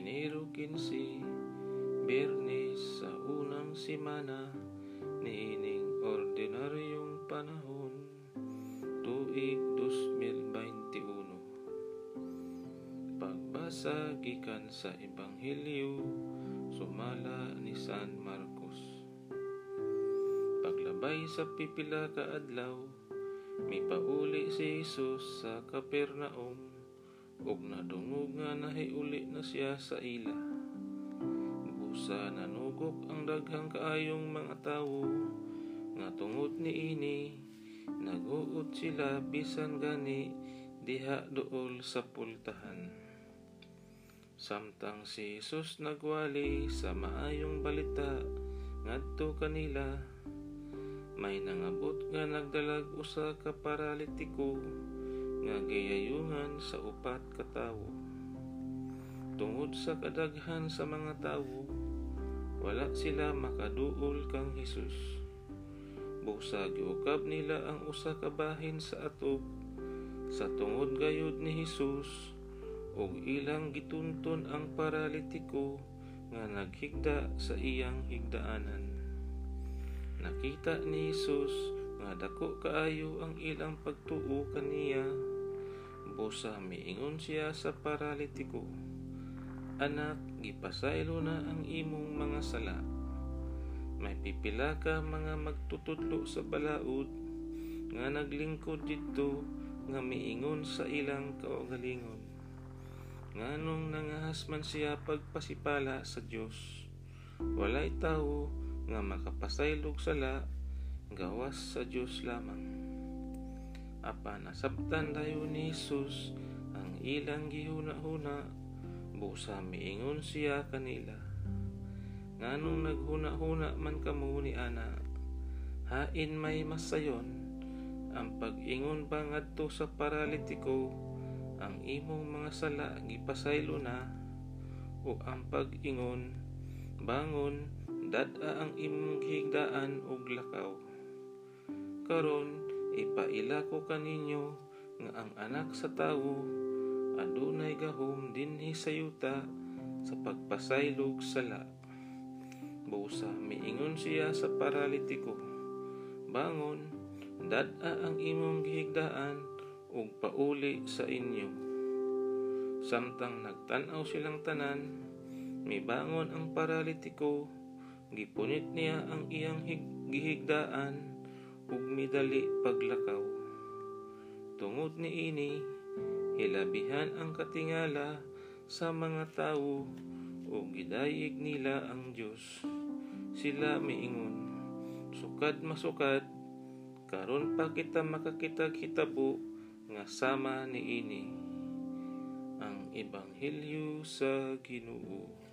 15, Biyernes sa unang simana niining ordinaryong panahon tuig 2021. Pagbasa gikan sa Ebanghelyo sumala ni San Marcos. Paglabay sa pipila ka adlaw, mipauli si Jesus sa Kapernaum ug nadungog nga nahiuli na siya sa ila. Busa nanugok ang daghang kaayong mga tawo nga tungod ni ini naguot sila bisan gani diha dool sa pultahan. Samtang si Jesus nagwali sa maayong balita ngadto kanila may nangabot nga nagdalag usa ka paralitiko nga gayayungan sa upat ka tawo. Tungod sa kadaghan sa mga tawo, wala sila makaduol kang Hesus. Busa giukab nila ang usa ka bahin sa atob sa tungod gayud ni Hesus ug ilang gitunton ang paralitiko nga naghigda sa iyang higdaanan. Nakita ni Hesus nga dako kaayo ang ilang pagtuo kaniya Busa miingon siya sa paralitiko, Anak, gipasaylo na ang imong mga sala. May pipila ka mga magtutudlo sa balaod, nga naglingkod dito, nga miingon sa ilang kaugalingon. Nganong nangahas man siya pagpasipala sa Dios. Walay tao nga makapasaylog sala, gawas sa Dios lamang. Apan nasabtan dayo ni Jesus ang ilang gihuna-huna busa miingon siya kanila. Nganong naghuna-huna man kamo ni ana hain may masayon. Ang pag-ingon ba ngadto sa paralitiko ang imong mga sala gipasaylo na. O ang pag-ingon bangon dad-a ang imong gihigdaan og lakaw karon ipaila ko kaninyo nga ang anak sa tawo adunay gahom dinhi sa yuta sa pagpasaylog sala. Busa miingon siya sa paralitiko, Bangon, dad-a ang imong gihigdaan ug pauli sa inyo. Samtang nagtanaw silang tanan, mibangon ang paralitiko, gipunit niya ang iyang gihigdaan ug midali paglakaw. Tungod ni ini, hilabihan ang katingala sa mga tawo ug gidayig nila ang Dios. Sila miingon, sukad masukad, karon pa kita makakita hitabo nga sama ni ini ang ebanghelyo sa Ginoo.